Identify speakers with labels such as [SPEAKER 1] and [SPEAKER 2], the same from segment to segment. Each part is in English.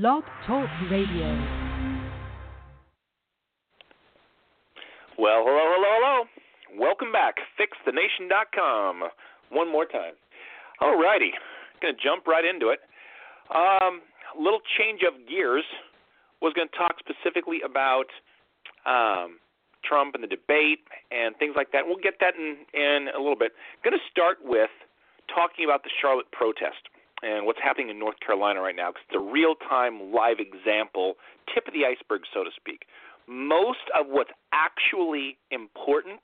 [SPEAKER 1] Blog Talk Radio.
[SPEAKER 2] Well, hello, hello, hello. Welcome back. FixTheNation.com. One more time. Alrighty. Going to jump right into it. Um, little change of gears. Was going to talk specifically about um, Trump and the debate and things like that. We'll get that in, in a little bit. Going to start with talking about the Charlotte protest and what's happening in North Carolina right now because it's a real time live example, tip of the iceberg, so to speak. Most of what's actually important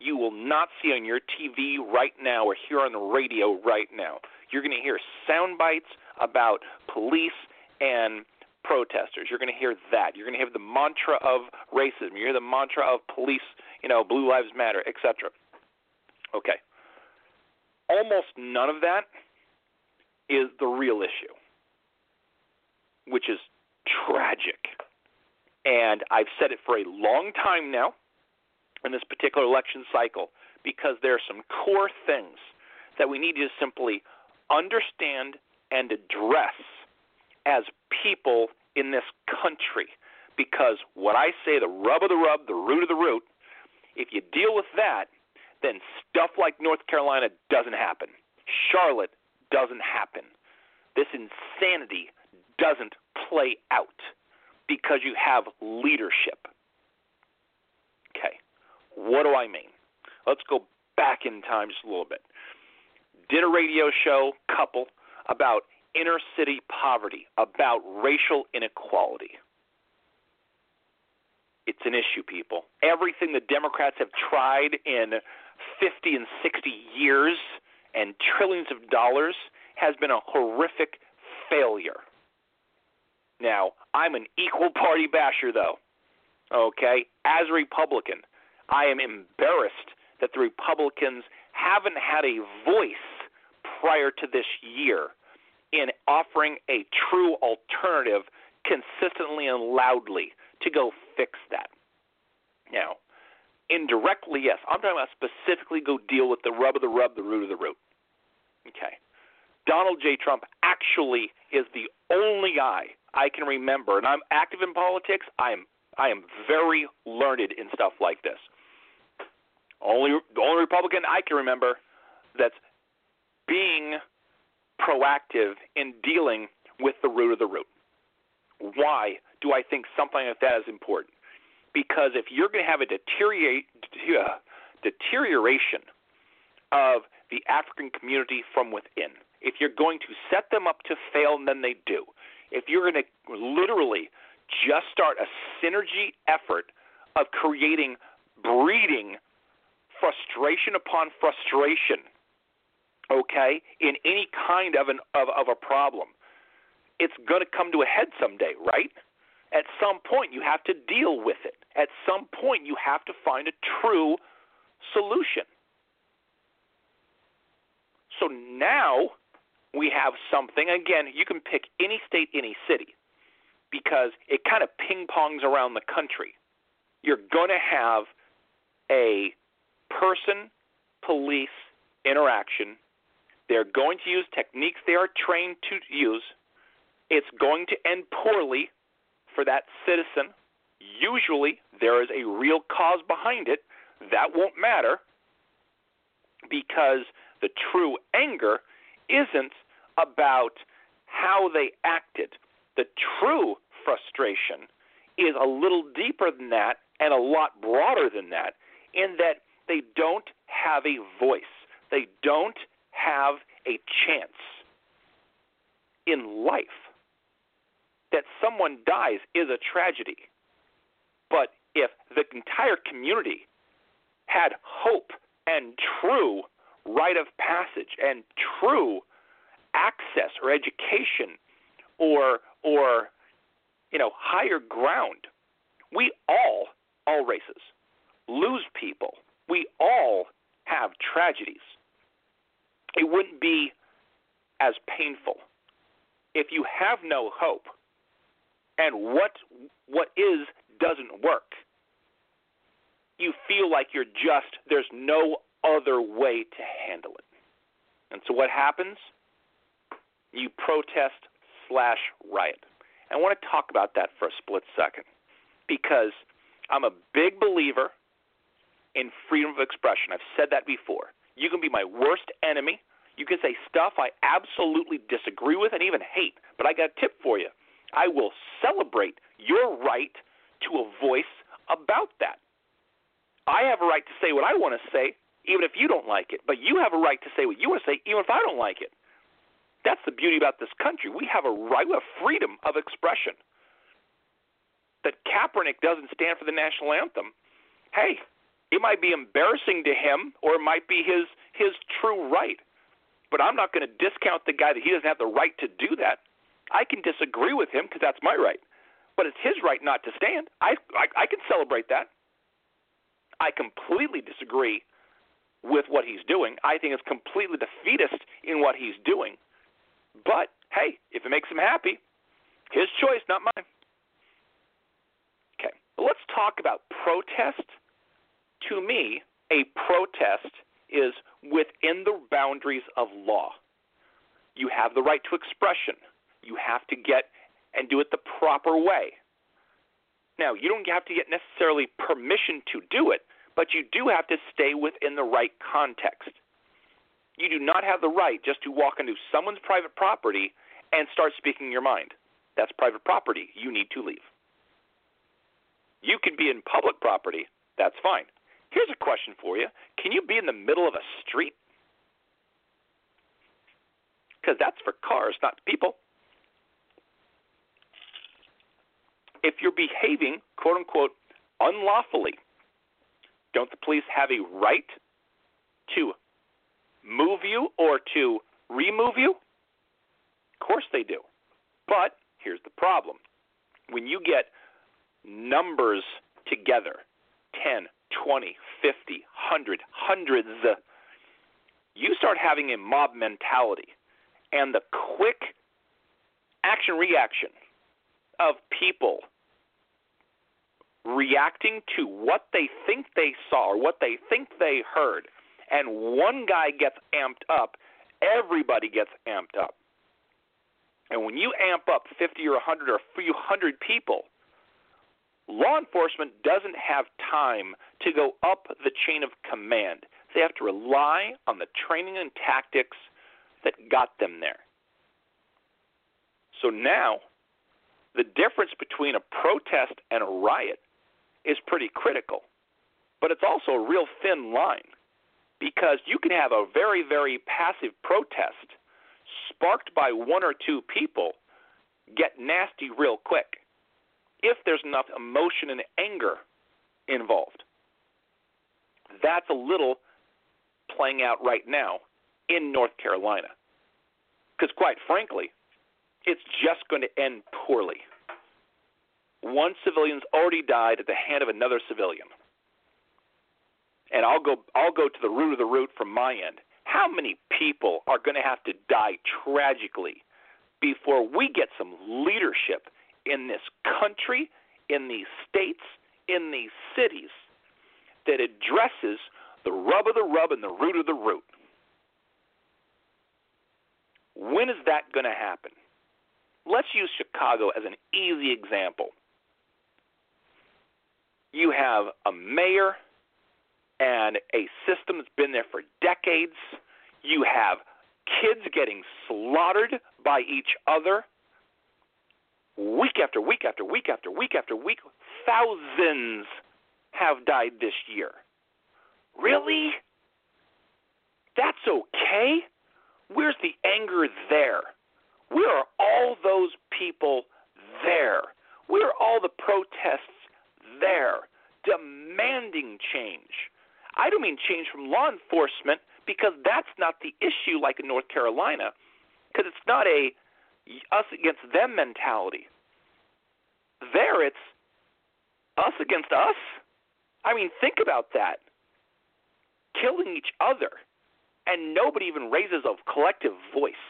[SPEAKER 2] you will not see on your TV right now or hear on the radio right now. You're going to hear sound bites about police and protesters. You're going to hear that. You're going to hear the mantra of racism. You hear the mantra of police, you know, Blue Lives Matter, etc. Okay. Almost none of that is the real issue, which is tragic. And I've said it for a long time now in this particular election cycle because there are some core things that we need to simply understand and address as people in this country. Because what I say, the rub of the rub, the root of the root, if you deal with that, then stuff like North Carolina doesn't happen. Charlotte doesn't happen. This insanity doesn't play out because you have leadership. Okay, what do I mean? Let's go back in time just a little bit. Did a radio show, couple, about inner city poverty, about racial inequality. It's an issue, people. Everything the Democrats have tried in 50 and 60 years and trillions of dollars has been a horrific failure. Now, I'm an equal party basher, though. Okay? As a Republican, I am embarrassed that the Republicans haven't had a voice prior to this year in offering a true alternative consistently and loudly to go fix that. Now, indirectly, yes, I'm talking about specifically go deal with the rub of the rub, the root of the root. Okay. Donald J. Trump actually is the only guy I can remember, and I'm active in politics. I'm I am very learned in stuff like this. Only the only Republican I can remember that's being proactive in dealing with the root of the root. Why do I think something like that is important? Because if you're going to have a deteriorate, deterioration of the African community from within, if you're going to set them up to fail, and then they do, if you're going to literally just start a synergy effort of creating, breeding frustration upon frustration okay, in any kind of an of, of a problem, it's going to come to a head someday, right? At some point, you have to deal with it. At some point, you have to find a true solution. So now we have something. Again, you can pick any state, any city, because it kind of ping pongs around the country. You're going to have a person police interaction they're going to use techniques they are trained to use. It's going to end poorly for that citizen. Usually, there is a real cause behind it. That won't matter because the true anger isn't about how they acted. The true frustration is a little deeper than that and a lot broader than that, in that they don't have a voice. They don't have a chance in life. That someone dies is a tragedy. But if the entire community had hope and true rite of passage and true access or education or or you know higher ground we all all races. Lose people. We all have tragedies. It wouldn't be as painful. If you have no hope and what what is doesn't work you feel like you're just there's no other way to handle it and so what happens you protest slash riot I want to talk about that for a split second because I'm a big believer in freedom of expression. I've said that before. You can be my worst enemy. You can say stuff I absolutely disagree with and even hate, but I got a tip for you. I will celebrate your right to a voice about that. I have a right to say what I want to say, even if you don't like it, but you have a right to say what you want to say, even if I don't like it. That's the beauty about this country. We have a right, we have freedom of expression. That Kaepernick doesn't stand for the national anthem. Hey, it might be embarrassing to him, or it might be his his true right. But I'm not going to discount the guy that he doesn't have the right to do that. I can disagree with him because that's my right, but it's his right not to stand. I, I I can celebrate that. I completely disagree with what he's doing. I think it's completely defeatist in what he's doing. But hey, if it makes him happy, his choice, not mine. Okay, let's talk about protest. To me, a protest is within the boundaries of law. You have the right to expression. You have to get and do it the proper way. Now, you don't have to get necessarily permission to do it, but you do have to stay within the right context. You do not have the right just to walk into someone's private property and start speaking your mind. That's private property. You need to leave. You can be in public property. That's fine. Here's a question for you Can you be in the middle of a street? Because that's for cars, not people. If you're behaving, quote unquote, unlawfully, don't the police have a right to move you or to remove you? Of course they do. But here's the problem when you get numbers together 10, 20, 50, 100, hundreds you start having a mob mentality. And the quick action reaction of people reacting to what they think they saw or what they think they heard and one guy gets amped up, everybody gets amped up. And when you amp up 50 or 100 or a few hundred people, law enforcement doesn't have time to go up the chain of command. They have to rely on the training and tactics that got them there. So now, the difference between a protest and a riot is pretty critical. But it's also a real thin line because you can have a very, very passive protest sparked by one or two people get nasty real quick if there's enough emotion and anger involved. That's a little playing out right now in North Carolina. Because, quite frankly, it's just going to end poorly. One civilian's already died at the hand of another civilian and I'll go I'll go to the root of the root from my end. How many people are going to have to die tragically before we get some leadership in this country, in these states, in these cities that addresses the rub of the rub and the root of the root? When is that going to happen? Let's use Chicago as an easy example. You have a mayor and a system that's been there for decades. You have kids getting slaughtered by each other week after week after week after week after week. Thousands have died this year. Really? That's okay? Where's the anger there? Where are all those people there? Where are all the protests there demanding change? I don't mean change from law enforcement because that's not the issue like in North Carolina, because it's not a us against them mentality. There, it's us against us. I mean, think about that. Killing each other, and nobody even raises a collective voice.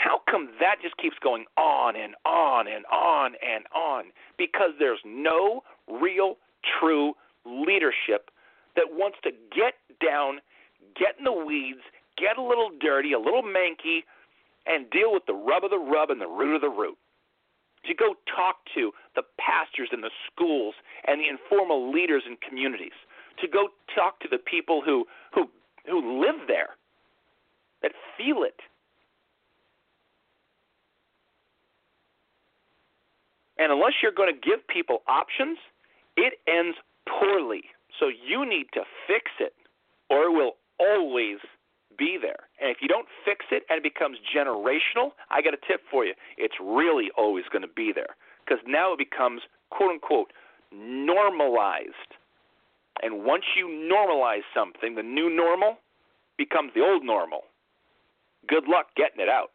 [SPEAKER 2] How come that just keeps going on and on and on and on? Because there's no real, true leadership that wants to get down, get in the weeds, get a little dirty, a little manky, and deal with the rub of the rub and the root of the root. To go talk to the pastors in the schools and the informal leaders in communities. To go talk to the people who who who live there, that feel it. And unless you're going to give people options, it ends poorly. So you need to fix it, or it will always be there. And if you don't fix it and it becomes generational, I got a tip for you. It's really always going to be there because now it becomes quote unquote normalized. And once you normalize something, the new normal becomes the old normal. Good luck getting it out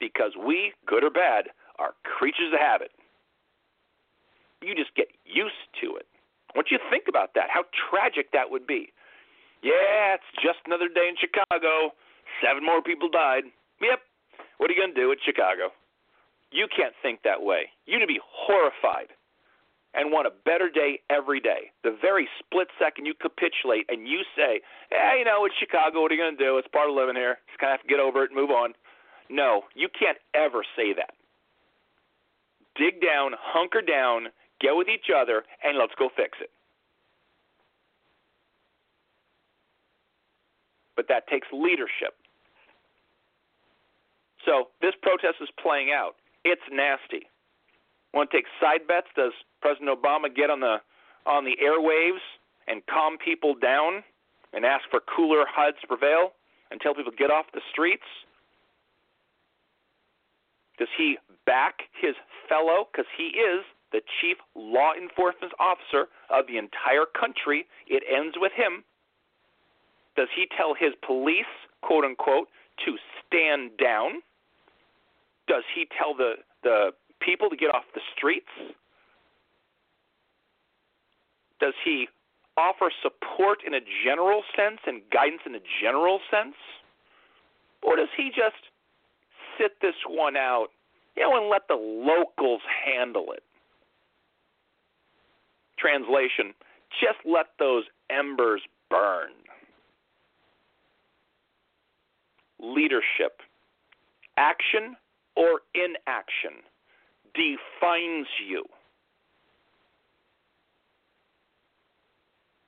[SPEAKER 2] because we, good or bad, are creatures of habit. You just get used to it. Once you think about that, how tragic that would be. Yeah, it's just another day in Chicago. Seven more people died. Yep. What are you going to do? It's Chicago. You can't think that way. You need to be horrified and want a better day every day. The very split second you capitulate and you say, hey, you know, it's Chicago. What are you going to do? It's part of living here. Just kind of have to get over it and move on. No, you can't ever say that. Dig down, hunker down, get with each other, and let's go fix it. But that takes leadership. So this protest is playing out. It's nasty. Want to take side bets? Does President Obama get on the on the airwaves and calm people down and ask for cooler HUDs to prevail and tell people to get off the streets? Does he back his fellow? Because he is the chief law enforcement officer of the entire country. It ends with him. Does he tell his police, quote unquote, to stand down? Does he tell the, the people to get off the streets? Does he offer support in a general sense and guidance in a general sense? Or does he just sit this one out, you know, and let the locals handle it? Translation just let those embers burn. Leadership, action or inaction, defines you.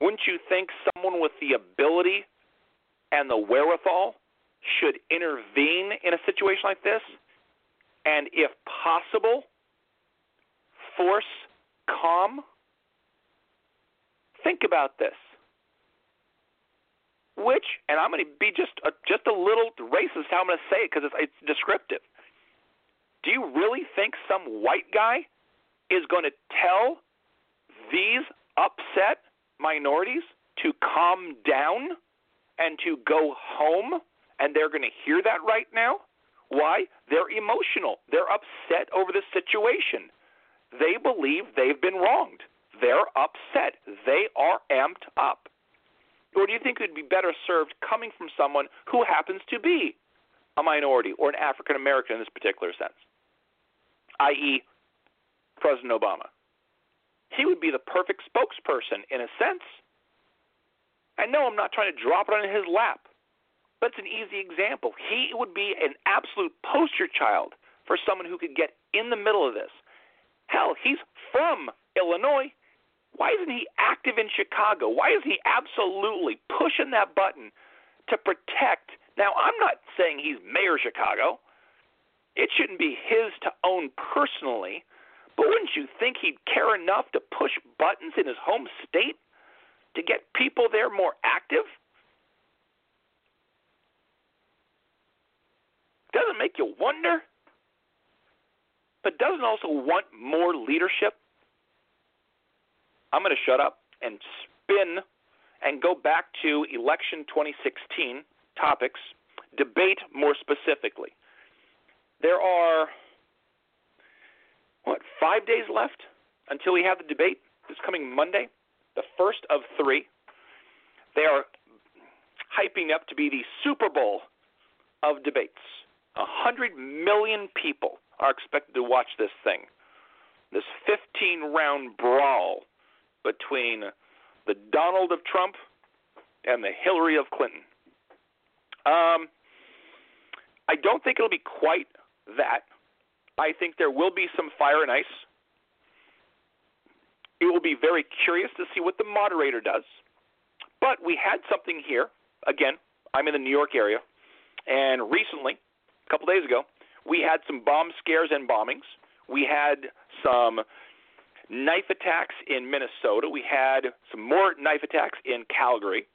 [SPEAKER 2] Wouldn't you think someone with the ability and the wherewithal should intervene in a situation like this? And if possible, force calm? Think about this. Which, and I'm going to be just a, just a little racist how I'm going to say it because it's, it's descriptive. Do you really think some white guy is going to tell these upset minorities to calm down and to go home? And they're going to hear that right now? Why? They're emotional. They're upset over the situation. They believe they've been wronged. They're upset. They are amped up. Or do you think it would be better served coming from someone who happens to be a minority or an African American in this particular sense, i.e., President Obama? He would be the perfect spokesperson in a sense. I know I'm not trying to drop it on his lap, but it's an easy example. He would be an absolute poster child for someone who could get in the middle of this. Hell, he's from Illinois. Why isn't he active in Chicago? Why is he absolutely pushing that button to protect? Now, I'm not saying he's mayor of Chicago. It shouldn't be his to own personally, but wouldn't you think he'd care enough to push buttons in his home state to get people there more active? Doesn't make you wonder, but doesn't also want more leadership I'm going to shut up and spin and go back to election 2016 topics, debate more specifically. There are, what, five days left until we have the debate this coming Monday, the first of three. They are hyping up to be the Super Bowl of debates. A hundred million people are expected to watch this thing. This 15 round brawl between the Donald of Trump and the Hillary of Clinton. Um, I don't think it'll be quite that. I think there will be some fire and ice. It will be very curious to see what the moderator does. But we had something here. Again, I'm in the New York area. And recently, a couple days ago, we had some bomb scares and bombings. We had some knife attacks in Minnesota. We had some more knife attacks in Calgary.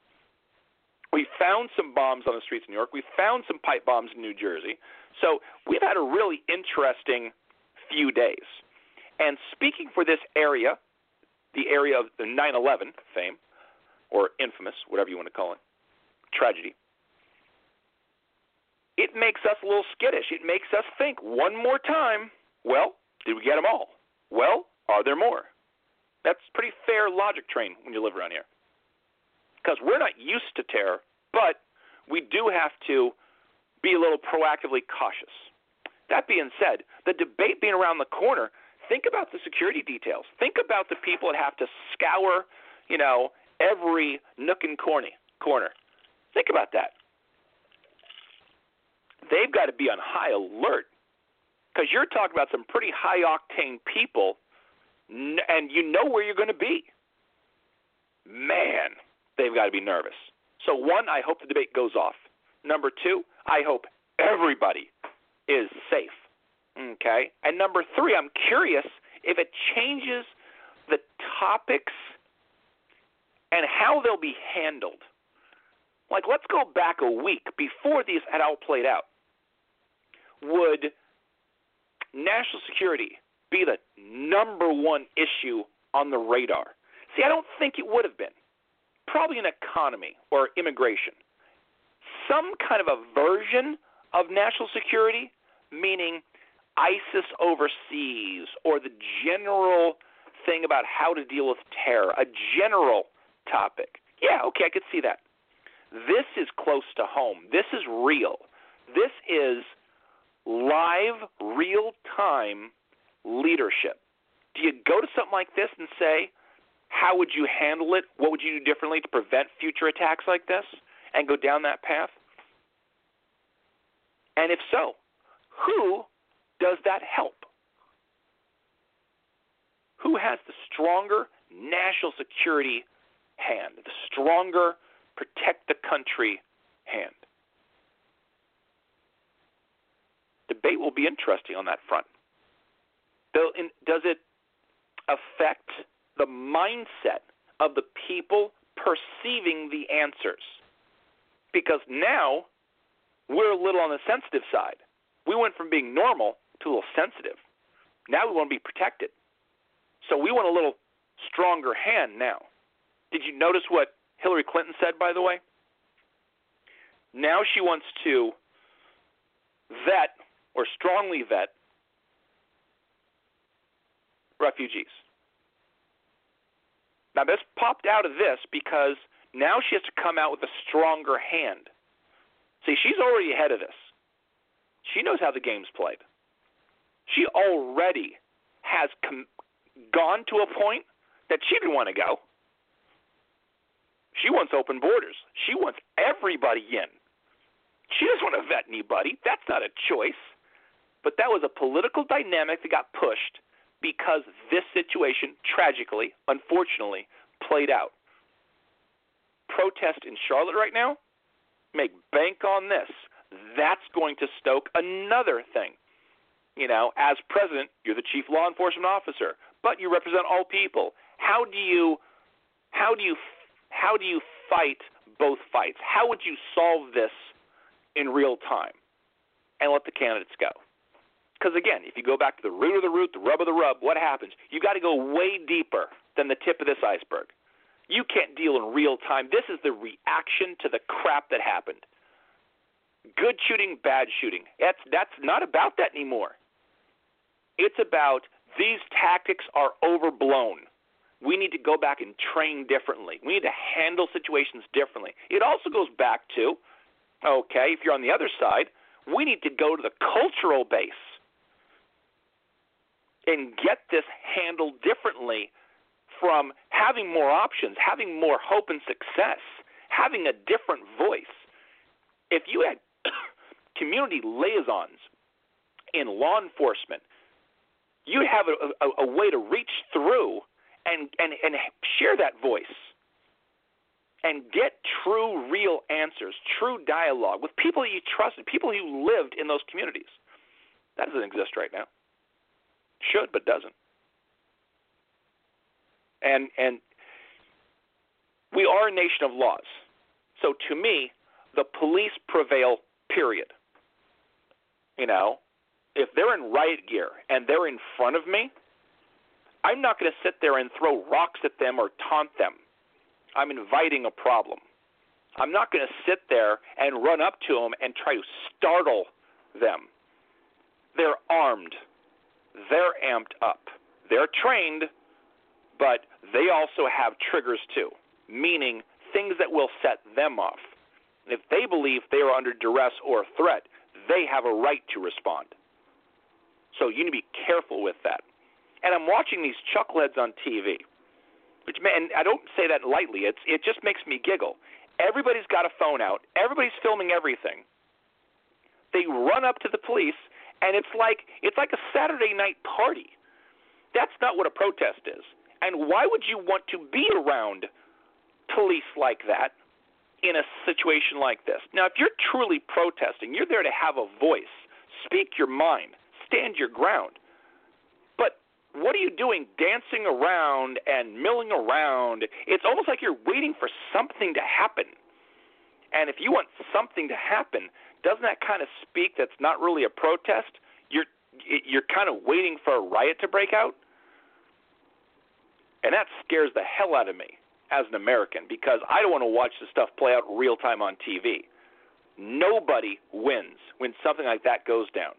[SPEAKER 2] We found some bombs on the streets of New York. We found some pipe bombs in New Jersey. So we've had a really interesting few days. And speaking for this area, the area of the 9 11 fame, or infamous, whatever you want to call it, tragedy, it makes us a little skittish. It makes us think one more time well, did we get them all? Are there more? That's pretty fair logic train when you live around here. Because we're not used to terror, but we do have to be a little proactively cautious. That being said, the debate being around the corner, think about the security details. Think about the people that have to scour, you know, every nook and corny, corner. Think about that. They've got to be on high alert because you're talking about some pretty high octane people, and you know where you're going to be. Man, they've got to be nervous. So, one, I hope the debate goes off. Number two, I hope everybody is safe. Okay? And number three, I'm curious if it changes the topics and how they'll be handled. Like, let's go back a week before these had all played out. Would national security be the number one issue on the radar? See, I don't think it would have been. Probably an economy or immigration. Some kind of a version of national security, meaning ISIS overseas or the general thing about how to deal with terror, a general topic. Yeah, okay, I could see that. This is close to home. This is real. This is live, real time leadership. Do you go to something like this and say, how would you handle it? What would you do differently to prevent future attacks like this and go down that path? And if so, who does that help? Who has the stronger national security hand, the stronger protect the country hand? debate will be interesting on that front. Does it affect the mindset of the people perceiving the answers? Because now we're a little on the sensitive side. We went from being normal to a little sensitive. Now we want to be protected. So we want a little stronger hand now. Did you notice what Hillary Clinton said, by the way? Now she wants to vet or strongly vet refugees. Now, this popped out of this because now she has to come out with a stronger hand. See, she's already ahead of this. She knows how the game's played. She already has com- gone to a point that she didn't want to go. She wants open borders. She wants everybody in. She doesn't want to vet anybody. That's not a choice. But that was a political dynamic that got pushed because this situation, tragically, unfortunately, played out. Protest in Charlotte right now, make bank on this. That's going to stoke another thing. You know, as president, you're the chief law enforcement officer, but you represent all people. How do you how do you how do you fight both fights? How would you solve this in real time and let the candidates go? Because again, if you go back to the root of the root, the rub of the rub, what happens? You got to go way deeper than the tip of this iceberg. You can't deal in real time. This is the reaction to the crap that happened. Good shooting, bad shooting. That's that's not about that anymore. It's about these tactics are overblown. We need to go back and train differently. We need to handle situations differently. It also goes back to, okay, if you're on the other side, we need to go to the cultural base and get this handled differently from having more options, having more hope and success, having a different voice. If you had community liaisons in law enforcement, you'd have a, a, a way to reach through and, and, and share that voice and get true, real answers, true dialogue with people you trusted, people who lived in those communities. That doesn't exist right now. Should, but doesn't. And and we are a nation of laws. So to me, the police prevail, period. You know, if they're in riot gear and they're in front of me, I'm not going to sit there and throw rocks at them or taunt them. I'm inviting a problem. I'm not going to sit there and run up to them and try to startle them. They're armed. They're amped up. They're trained, but they also have triggers too, meaning things that will set them off. If they believe they are under duress or threat, they have a right to respond. So you need to be careful with that. And I'm watching these chuckleheads on TV, which man, I don't say that lightly. It's it just makes me giggle. Everybody's got a phone out. Everybody's filming everything. They run up to the police, and it's like it's like a Saturday night party. That's not what a protest is. And why would you want to be around police like that in a situation like this? Now, if you're truly protesting, you're there to have a voice, speak your mind stand your ground. But what are you doing dancing around and milling around? It's almost like you're waiting for something to happen. And if you want something to happen, doesn't that kind of speak that's not really a protest? You're you're kind of waiting for a riot to break out? And that scares the hell out of me as an American because I don't want to watch the stuff play out real time on TV. Nobody wins when something like that goes down.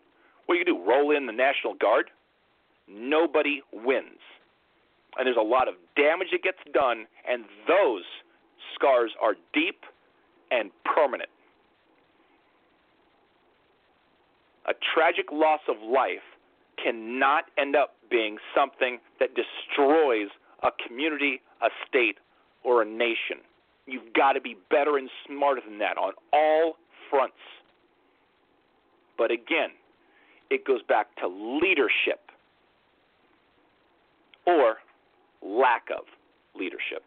[SPEAKER 2] What do you do? Roll in the National Guard? Nobody wins. And there's a lot of damage that gets done, and those scars are deep and permanent. A tragic loss of life cannot end up being something that destroys a community, a state, or a nation. You've got to be better and smarter than that on all fronts. But again, it goes back to leadership or lack of leadership.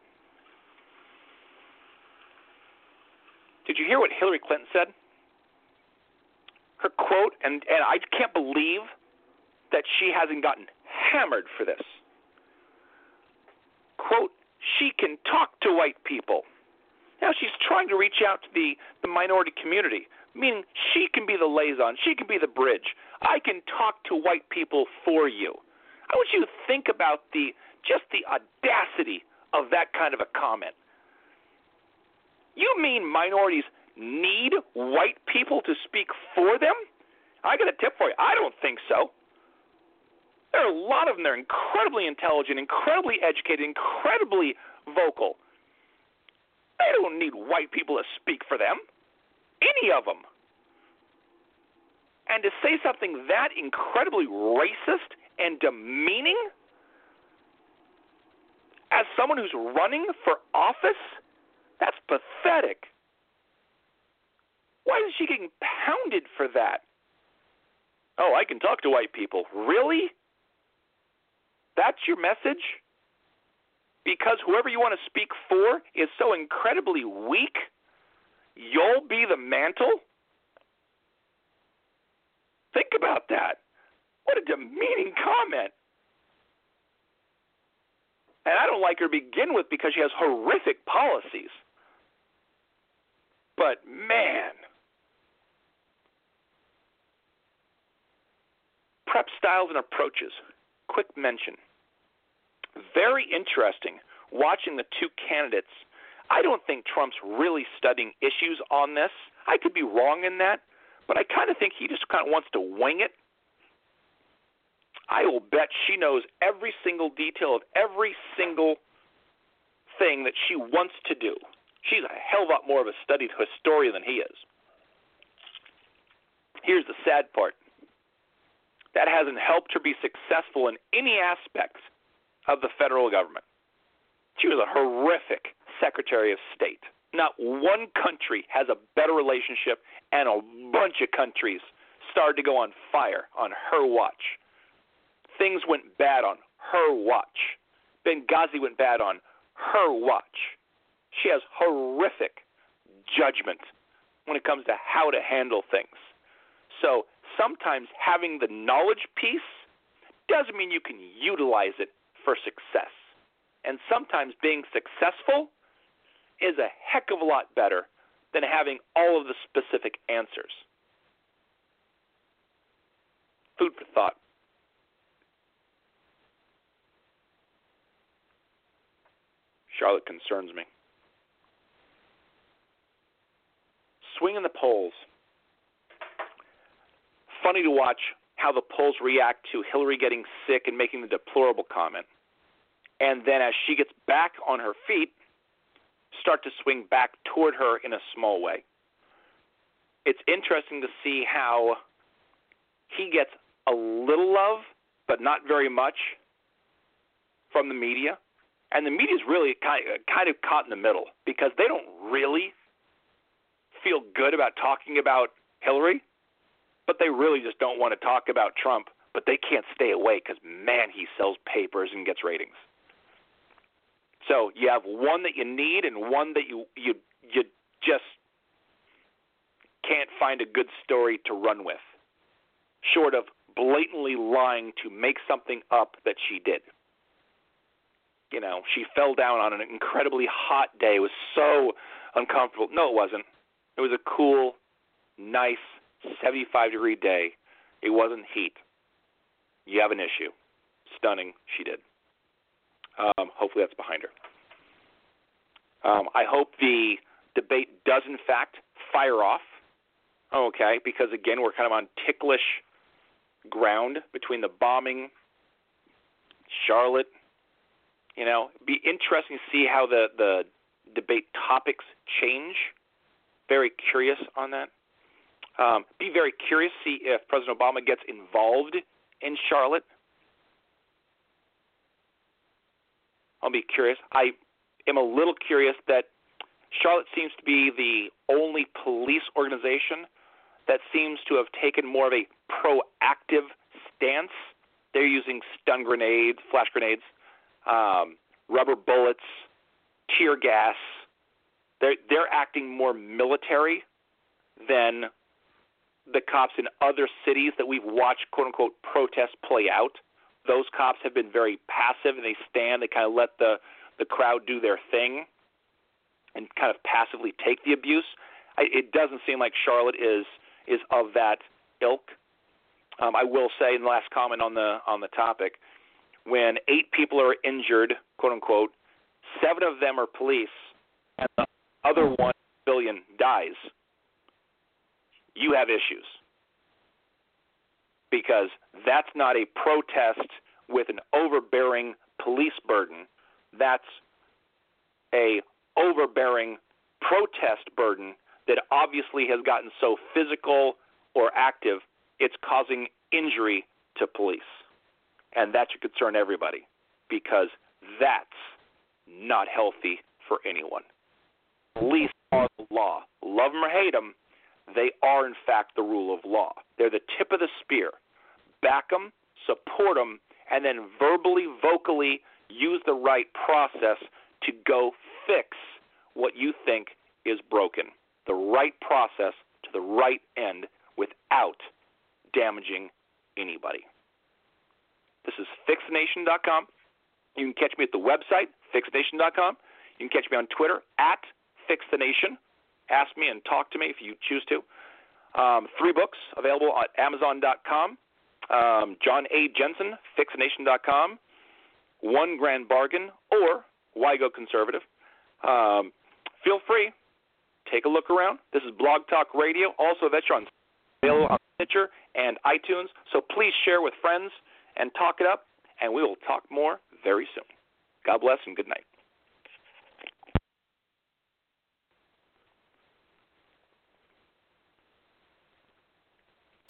[SPEAKER 2] Did you hear what Hillary Clinton said? Her quote, and, and I can't believe that she hasn't gotten hammered for this. Quote, she can talk to white people. Now she's trying to reach out to the, the minority community, meaning she can be the liaison, she can be the bridge. I can talk to white people for you. I want you to think about the just the audacity of that kind of a comment. You mean minorities need white people to speak for them? I got a tip for you. I don't think so. There are a lot of them that are incredibly intelligent, incredibly educated, incredibly vocal. They don't need white people to speak for them. Any of them. And to say something that incredibly racist and demeaning as someone who's running for office, that's pathetic. Why is she getting pounded for that? Oh, I can talk to white people. Really? That's your message? Because whoever you want to speak for is so incredibly weak, you'll be the mantle? Think about that. What a demeaning comment. And I don't like her to begin with because she has horrific policies. But man, styles and approaches. Quick mention. Very interesting watching the two candidates. I don't think Trump's really studying issues on this. I could be wrong in that, but I kind of think he just kind of wants to wing it. I will bet she knows every single detail of every single thing that she wants to do. She's a hell of a lot more of a studied historian than he is. Here's the sad part that hasn't helped her be successful in any aspect of the federal government. She was a horrific Secretary of State. Not one country has a better relationship and a bunch of countries started to go on fire on her watch. Things went bad on her watch. Benghazi went bad on her watch. She has horrific judgment when it comes to how to handle things. So sometimes having the knowledge piece doesn't mean you can utilize it for success. And sometimes being successful is a heck of a lot better than having all of the specific answers. Food for thought. Charlotte concerns me. Swinging the polls. Funny to watch how the polls react to Hillary getting sick and making the deplorable comment. And then as she gets back on her feet, start to swing back toward her in a small way. It's interesting to see how he gets a little love, but not very much from the media. And the media is really kind of caught in the middle because they don't really feel good about talking about Hillary, but they really just don't want to talk about Trump. But they can't stay away because, man, he sells papers and gets ratings. So you have one that you need and one that you you you just can't find a good story to run with, short of blatantly lying to make something up that she did. You know, she fell down on an incredibly hot day. It was so uncomfortable. No, it wasn't. It was a cool, nice, 75 degree day. It wasn't heat. You have an issue. Stunning. She did. Um, hopefully that's behind her. Um, I hope the debate does, in fact, fire off. Okay, because again, we're kind of on ticklish ground between the bombing, Charlotte. You know, be interesting to see how the the debate topics change. Very curious on that. Um, be very curious to see if President Obama gets involved in Charlotte. I'll be curious. I am a little curious that Charlotte seems to be the only police organization that seems to have taken more of a proactive stance. They're using stun grenades, flash grenades, um, rubber bullets, tear gas. They're they're acting more military than the cops in other cities that we've watched quote unquote protests play out. Those cops have been very passive and they stand, they kind of let the the crowd do their thing and kind of passively take the abuse. I, it doesn't seem like Charlotte is is of that ilk. Um, I will say in the last comment on the on the topic, when eight people are injured, quote unquote, seven of them are police, and the other one billion dies. You have issues because that's not a protest with an overbearing police burden. That's a overbearing protest burden that obviously has gotten so physical or active, it's causing injury to police. And that should concern everybody because that's not healthy for anyone. Police are the law. Love them or hate them, they are, in fact, the rule of law. They're the tip of the spear. Back them, support them, and then verbally, vocally use the right process to go fix what you think is broken the right process to the right end without damaging anybody. This is fixthenation.com. You can catch me at the website, fixthenation.com. You can catch me on Twitter at fixthenation. Ask me and talk to me if you choose to. Um, three books available at Amazon.com. Um, John A. Jensen, fixthenation.com. One Grand Bargain, or Why Go Conservative. Um, feel free take a look around. This is Blog Talk Radio. Also, on available on Stitcher and iTunes. So please share with friends and talk it up, and we will talk more very soon. God bless and good night.